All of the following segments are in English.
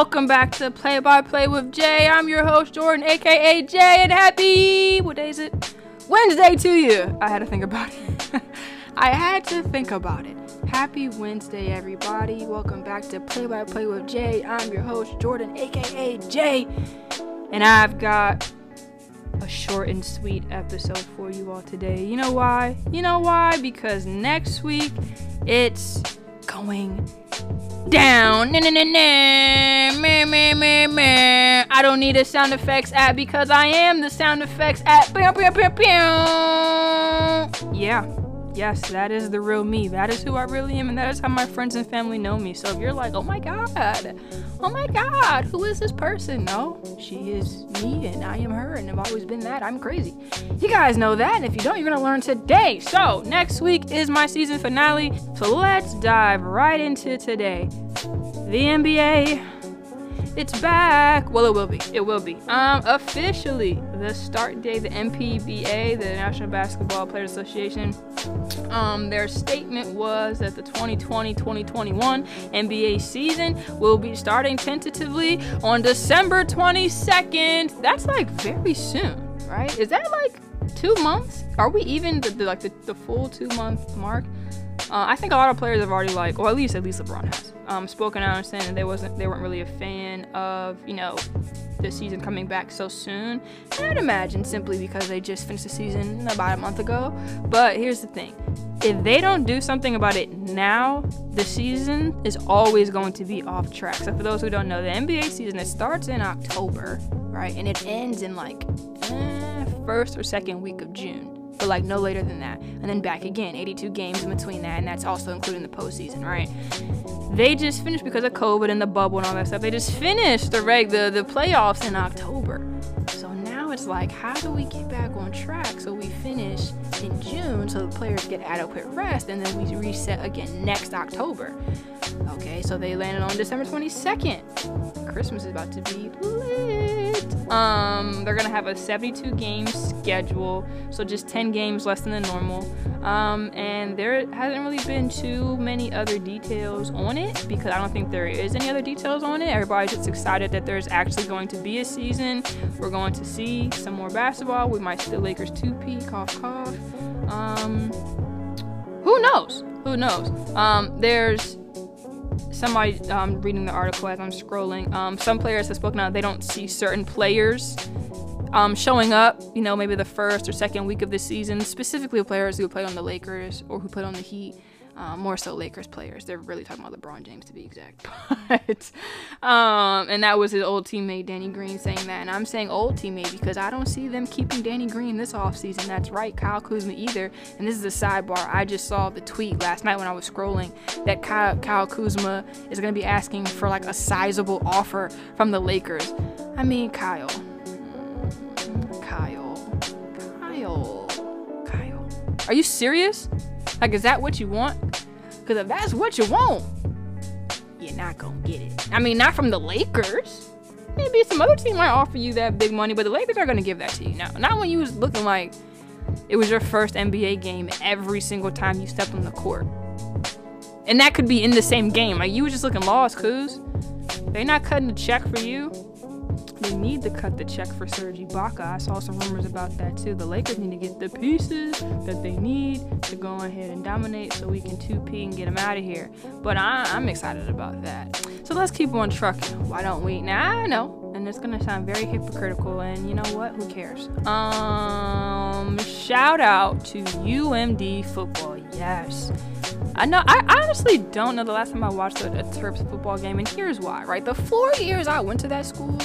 Welcome back to Play by Play with Jay. I'm your host, Jordan, aka Jay, and happy. What day is it? Wednesday to you. I had to think about it. I had to think about it. Happy Wednesday, everybody. Welcome back to Play by Play with Jay. I'm your host, Jordan, aka Jay. And I've got a short and sweet episode for you all today. You know why? You know why? Because next week it's going down. Nah, nah, nah, nah. Meh, meh, meh, meh. I don't need a sound effects app because I am the sound effects app. Pew, pew, pew, pew. Yeah. Yes, that is the real me. That is who I really am, and that is how my friends and family know me. So if you're like, oh my god, oh my god, who is this person? No, she is me, and I am her, and I've always been that. I'm crazy. You guys know that, and if you don't, you're gonna learn today. So next week is my season finale. So let's dive right into today. The NBA it's back. Well, it will be. It will be. Um, officially, the start date, the NBPA, the National Basketball Players Association, um, their statement was that the 2020-2021 NBA season will be starting tentatively on December 22nd. That's like very soon, right? Is that like two months? Are we even the, the like the, the full two month mark? Uh, I think a lot of players have already like, or at least at least LeBron has, um, spoken out and saying that they wasn't they weren't really a fan of you know the season coming back so soon. And I'd imagine simply because they just finished the season about a month ago. But here's the thing: if they don't do something about it now, the season is always going to be off track. So for those who don't know, the NBA season it starts in October, right, and it ends in like eh, first or second week of June but like no later than that. And then back again, 82 games in between that, and that's also including the postseason, right? They just finished because of COVID and the bubble and all that stuff. They just finished the reg the, the playoffs in October. So now it's like, how do we get back on track so we finish in June so the players get adequate rest and then we reset again next October? Okay, so they landed on December 22nd. Christmas is about to be lit. Um, they're gonna have a 72 game schedule, so just 10 games less than the normal. Um, and there hasn't really been too many other details on it because I don't think there is any other details on it. Everybody's just excited that there's actually going to be a season. We're going to see some more basketball. We might see the Lakers 2P, cough, cough. Um, who knows? Who knows? Um, there's somebody um, reading the article as I'm scrolling. Um, some players have spoken out they don't see certain players um, showing up, you know, maybe the first or second week of the season, specifically players who played on the Lakers or who played on the Heat. Um, more so Lakers players. They're really talking about LeBron James to be exact. But um, and that was his old teammate Danny Green saying that. And I'm saying old teammate because I don't see them keeping Danny Green this offseason. That's right, Kyle Kuzma either. And this is a sidebar. I just saw the tweet last night when I was scrolling that Kyle, Kyle Kuzma is going to be asking for like a sizable offer from the Lakers. I mean, Kyle. Kyle. Kyle. Kyle. Are you serious? Like, is that what you want? Because if that's what you want, you're not gonna get it. I mean, not from the Lakers. Maybe some other team might offer you that big money, but the Lakers are gonna give that to you. Now, not when you was looking like it was your first NBA game every single time you stepped on the court. And that could be in the same game. Like you was just looking lost, cuz. They not cutting the check for you they need to cut the check for Serge Ibaka. I saw some rumors about that too. The Lakers need to get the pieces that they need to go ahead and dominate so we can 2P and get them out of here. But I, am excited about that. So let's keep on trucking. Why don't we? Now I know, and it's gonna sound very hypocritical, and you know what? Who cares? Um, shout out to UMD football. Yes. I know. I honestly don't know the last time I watched a, a Terps football game, and here's why. Right, the four years I went to that school,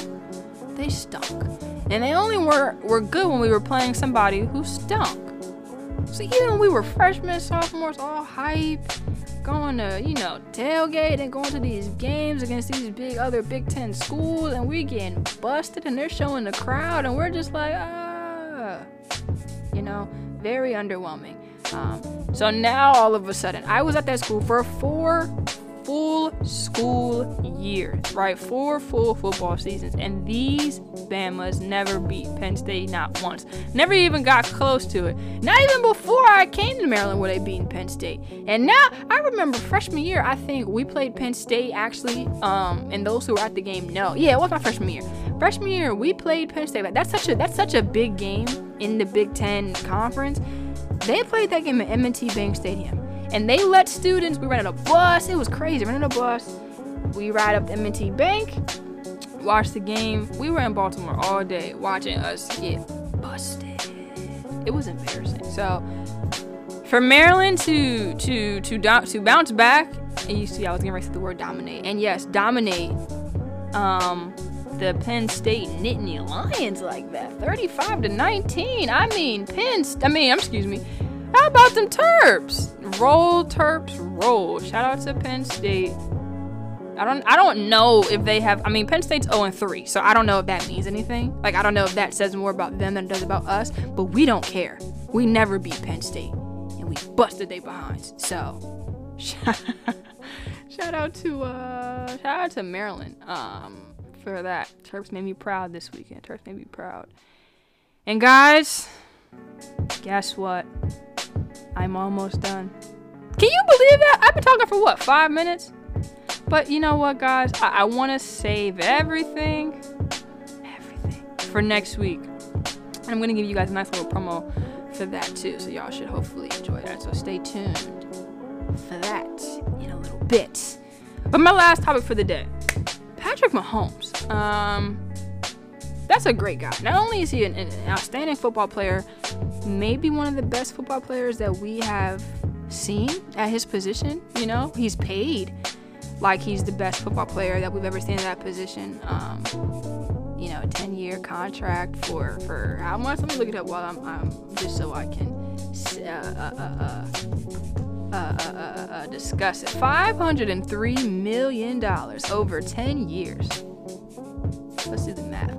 they stunk. And they only were, were good when we were playing somebody who stunk. So even when we were freshmen, sophomores, all hype, going to, you know, tailgate and going to these games against these big other Big Ten schools, and we getting busted and they're showing the crowd, and we're just like, ah, you know, very underwhelming. Um, so now all of a sudden, I was at that school for four full school year, right? Four full football seasons. And these Bamas never beat Penn State, not once. Never even got close to it. Not even before I came to Maryland were they beating Penn State. And now, I remember freshman year, I think we played Penn State actually. Um, and those who were at the game know. Yeah, it was my freshman year. Freshman year, we played Penn State. Like that's such a that's such a big game in the Big Ten conference. They played that game at M&T Bank Stadium and they let students. We rented a bus. It was crazy. Rented a bus. We ride up M&T Bank, watch the game. We were in Baltimore all day watching us get busted. It was embarrassing. So for Maryland to to to do, to bounce back, and you see, I was gonna say the word dominate, and yes, dominate. Um, the Penn State Nittany Lions like that, 35 to 19. I mean, Penn. I mean, excuse me. How about them Terps? Roll Terps, roll. Shout out to Penn State. I don't I don't know if they have I mean Penn State's 0 and 3, so I don't know if that means anything. Like I don't know if that says more about them than it does about us, but we don't care. We never beat Penn State and we busted their behinds. So shout out to uh shout out to Maryland um for that. Terps made me proud this weekend. Terps made me proud. And guys, guess what? I'm almost done. Can you believe that? I've been talking for what, five minutes? But you know what, guys? I, I want to save everything, everything for next week. And I'm going to give you guys a nice little promo for that too. So y'all should hopefully enjoy that. So stay tuned for that in a little bit. But my last topic for the day Patrick Mahomes. Um, that's a great guy. Not only is he an, an outstanding football player, maybe one of the best football players that we have seen at his position. You know, he's paid like he's the best football player that we've ever seen in that position. Um, you know, 10 year contract for for how much? Let me look it up while I'm, I'm just so I can uh, uh, uh, discuss it. $503 million over 10 years. Let's do the math.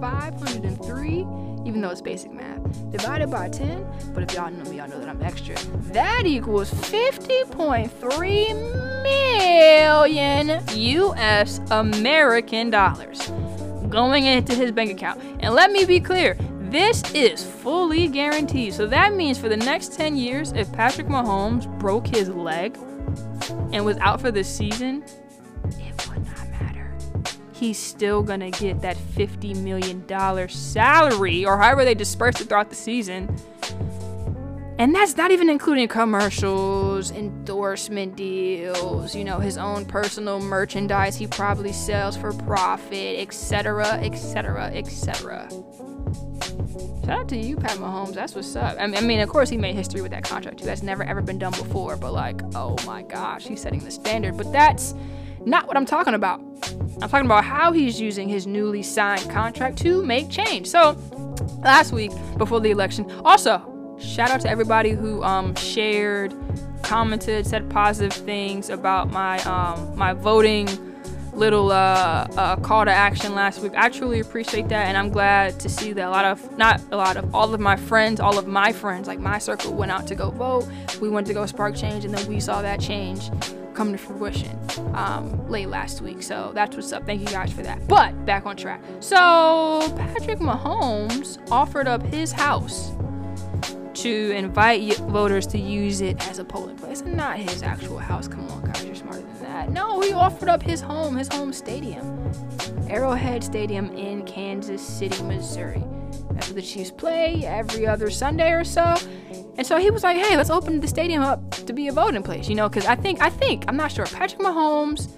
503 even though it's basic math. Divided by 10, but if y'all know me, y'all know that I'm extra. That equals 50.3 million US American dollars going into his bank account. And let me be clear, this is fully guaranteed. So that means for the next 10 years, if Patrick Mahomes broke his leg and was out for the season, he's still gonna get that $50 million salary or however they disperse it throughout the season. And that's not even including commercials, endorsement deals, you know, his own personal merchandise he probably sells for profit, etc., etc., etc. Shout out to you, Pat Mahomes. That's what's up. I mean, I mean, of course, he made history with that contract too. That's never ever been done before. But like, oh my gosh, he's setting the standard. But that's not what I'm talking about. I'm talking about how he's using his newly signed contract to make change. So, last week before the election, also shout out to everybody who um, shared, commented, said positive things about my um, my voting little uh, uh, call to action last week. I truly appreciate that, and I'm glad to see that a lot of, not a lot of, all of my friends, all of my friends, like my circle, went out to go vote. We went to go spark change, and then we saw that change come to fruition um, late last week. So that's what's up. Thank you guys for that. But back on track. So Patrick Mahomes offered up his house to invite voters to use it as a polling place not his actual house. Come on, guys, you're smarter than that. No, he offered up his home, his home stadium, Arrowhead Stadium in Kansas City, Missouri. The Chiefs play every other Sunday or so. And so he was like, "Hey, let's open the stadium up to be a voting place," you know, because I think, I think, I'm not sure. Patrick Mahomes,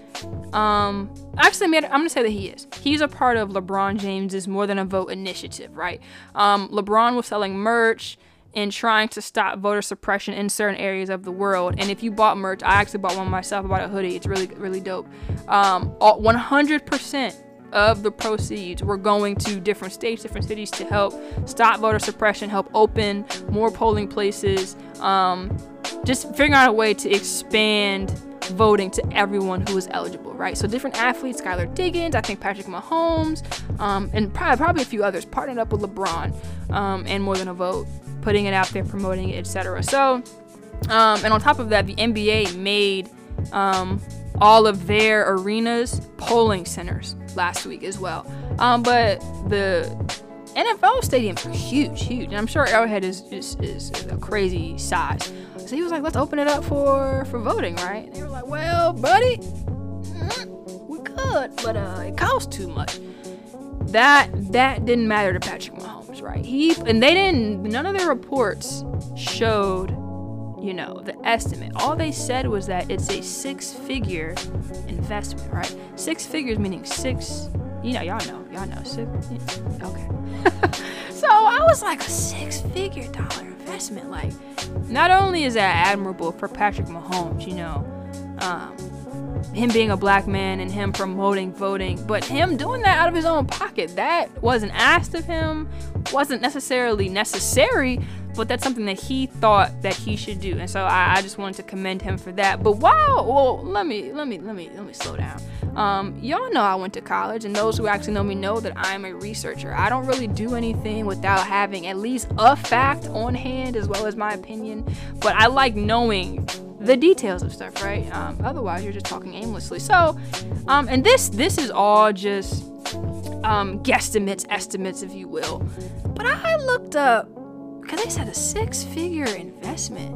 um, actually, made I'm gonna say that he is. He's a part of LeBron James's More Than a Vote initiative, right? Um, LeBron was selling merch and trying to stop voter suppression in certain areas of the world. And if you bought merch, I actually bought one myself. I bought a hoodie. It's really, really dope. Um, 100% of the proceeds were going to different states, different cities to help stop voter suppression, help open more polling places, um, just figuring out a way to expand voting to everyone who is eligible, right? So different athletes, Skylar Diggins, I think Patrick Mahomes, um, and probably, probably a few others partnered up with LeBron um, and More Than a Vote, putting it out there, promoting it, etc. So, um, and on top of that, the NBA made um, all of their arenas polling centers last week as well. Um, but the NFL stadiums are huge, huge, and I'm sure Arrowhead is is, is a crazy size. So he was like, "Let's open it up for for voting, right?" And they were like, "Well, buddy, mm, we could, but uh, it costs too much." That that didn't matter to Patrick Mahomes, right? He and they didn't. None of their reports showed, you know, the estimate. All they said was that it's a six-figure investment, right? Six figures meaning six. You know, y'all know, y'all know. Six, okay. so I was like a six-figure dollar investment. Like, not only is that admirable for Patrick Mahomes, you know, um, him being a black man and him promoting voting, but him doing that out of his own pocket. That wasn't asked of him, wasn't necessarily necessary, but that's something that he thought that he should do. And so I, I just wanted to commend him for that. But wow, well, let me let me let me let me slow down. Um, y'all know I went to college, and those who actually know me know that I'm a researcher. I don't really do anything without having at least a fact on hand as well as my opinion. But I like knowing the details of stuff, right? Um, otherwise, you're just talking aimlessly. So, um, and this this is all just um, guesstimates, estimates, if you will. But I looked up because they said a six-figure investment.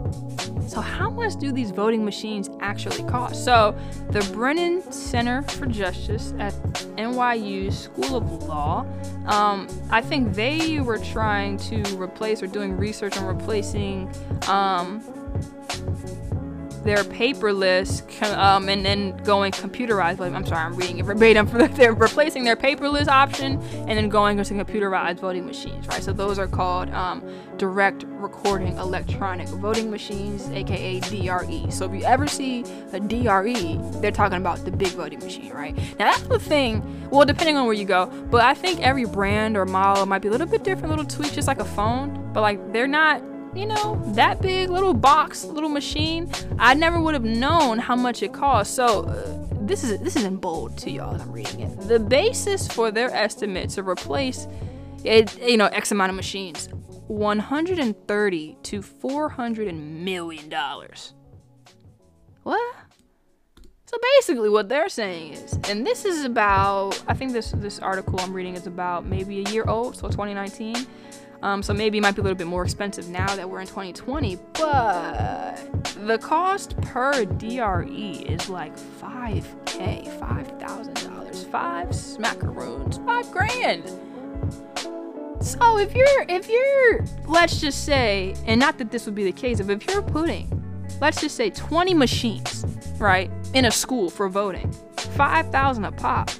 So how much do these voting machines actually cost? So the Brennan Center for Justice at NYU School of Law, um, I think they were trying to replace or doing research on replacing um, their paperless um, and then going computerized. I'm sorry, I'm reading it verbatim. They're replacing their paperless option and then going into computerized voting machines, right? So those are called um, direct recording electronic voting machines, aka DRE. So if you ever see a DRE, they're talking about the big voting machine, right? Now that's the thing. Well, depending on where you go, but I think every brand or model might be a little bit different, little tweaks, just like a phone. But like they're not you know, that big little box, little machine, I never would have known how much it cost. So uh, this is this is in bold to y'all I'm reading it. The basis for their estimate to replace it, you know, X amount of machines, 130 to 400 million dollars. What? So basically, what they're saying is, and this is about, I think this this article I'm reading is about maybe a year old, so 2019. Um, so maybe it might be a little bit more expensive now that we're in 2020, but the cost per DRE is like 5K, $5,000, five smackaroons, five grand. So if you're, if you're, let's just say, and not that this would be the case, if if you're putting, let's just say 20 machines, right, in a school for voting, 5,000 a pop,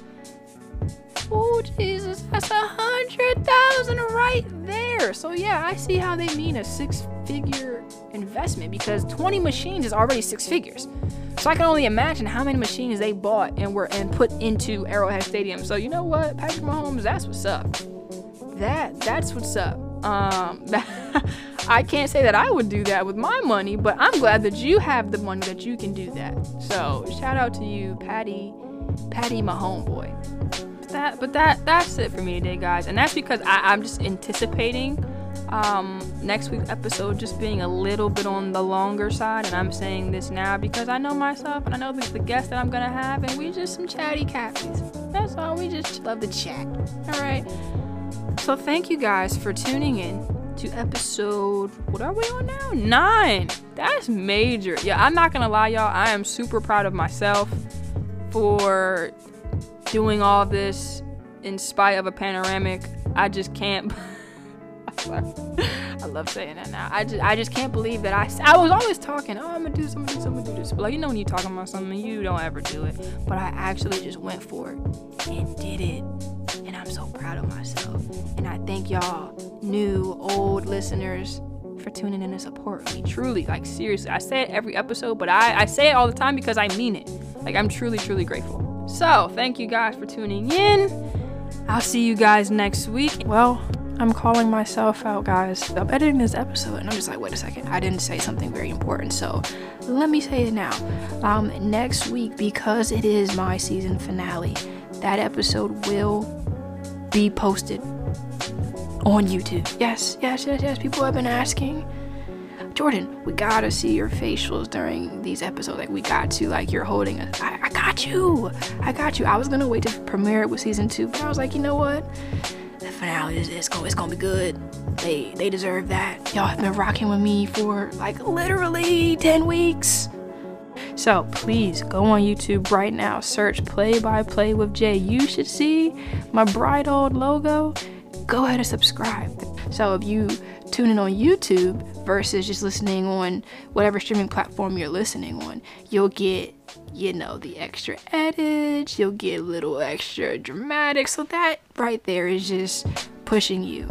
Oh, Jesus, that's a hundred thousand right there. So, yeah, I see how they mean a six figure investment because 20 machines is already six figures. So, I can only imagine how many machines they bought and were and put into Arrowhead Stadium. So, you know what, Patrick Mahomes, that's what's up. That that's what's up. Um, I can't say that I would do that with my money, but I'm glad that you have the money that you can do that. So shout out to you, Patty, Patty, my homeboy that but that that's it for me today guys. And that's because I, i'm just anticipating um, next week's episode just being a little bit on the longer side. And i'm saying this now because i know myself and i know the, the guests that i'm gonna have and we just some chatty catfies that's all. We just love to chat. All right. So thank you guys for tuning in to episode what are we on now? Nine. That's major. Yeah i'm not gonna lie y'all. I am super proud of myself for doing all this in spite of a panoramic. I just can't. I love saying that now. I just, I just can't believe that I, I was always talking. Oh, I'm gonna do something, I'm gonna do this. But like you know when you're talking about something, you don't ever do it. But I actually just went for it and did it, and I'm so proud of myself. And I thank y'all, new, old listeners, for tuning in to support me. Truly, like seriously, I say it every episode, but I, I say it all the time because I mean it. Like I'm truly, truly grateful. So, thank you guys for tuning in. I'll see you guys next week. Well, I'm calling myself out, guys. I'm editing this episode and I'm just like, wait a second, I didn't say something very important, so let me say it now. Um, next week, because it is my season finale, that episode will be posted on YouTube. Yes, yes, yes, yes. People have been asking. Jordan, we gotta see your facials during these episodes. Like, we got to, like, you're holding us. I, I got you. I got you. I was gonna wait to premiere it with season two, but I was like, you know what? The finale is it's gonna, it's gonna be good. They they deserve that. Y'all have been rocking with me for like literally 10 weeks. So please go on YouTube right now, search Play by Play with Jay. You should see my bright old logo. Go ahead and subscribe. So if you tune in on YouTube versus just listening on whatever streaming platform you're listening on, you'll get, you know, the extra edits, you'll get a little extra dramatic. So that right there is just pushing you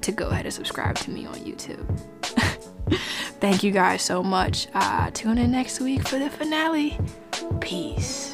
to go ahead and subscribe to me on YouTube. Thank you guys so much. Uh, tune in next week for the finale. Peace.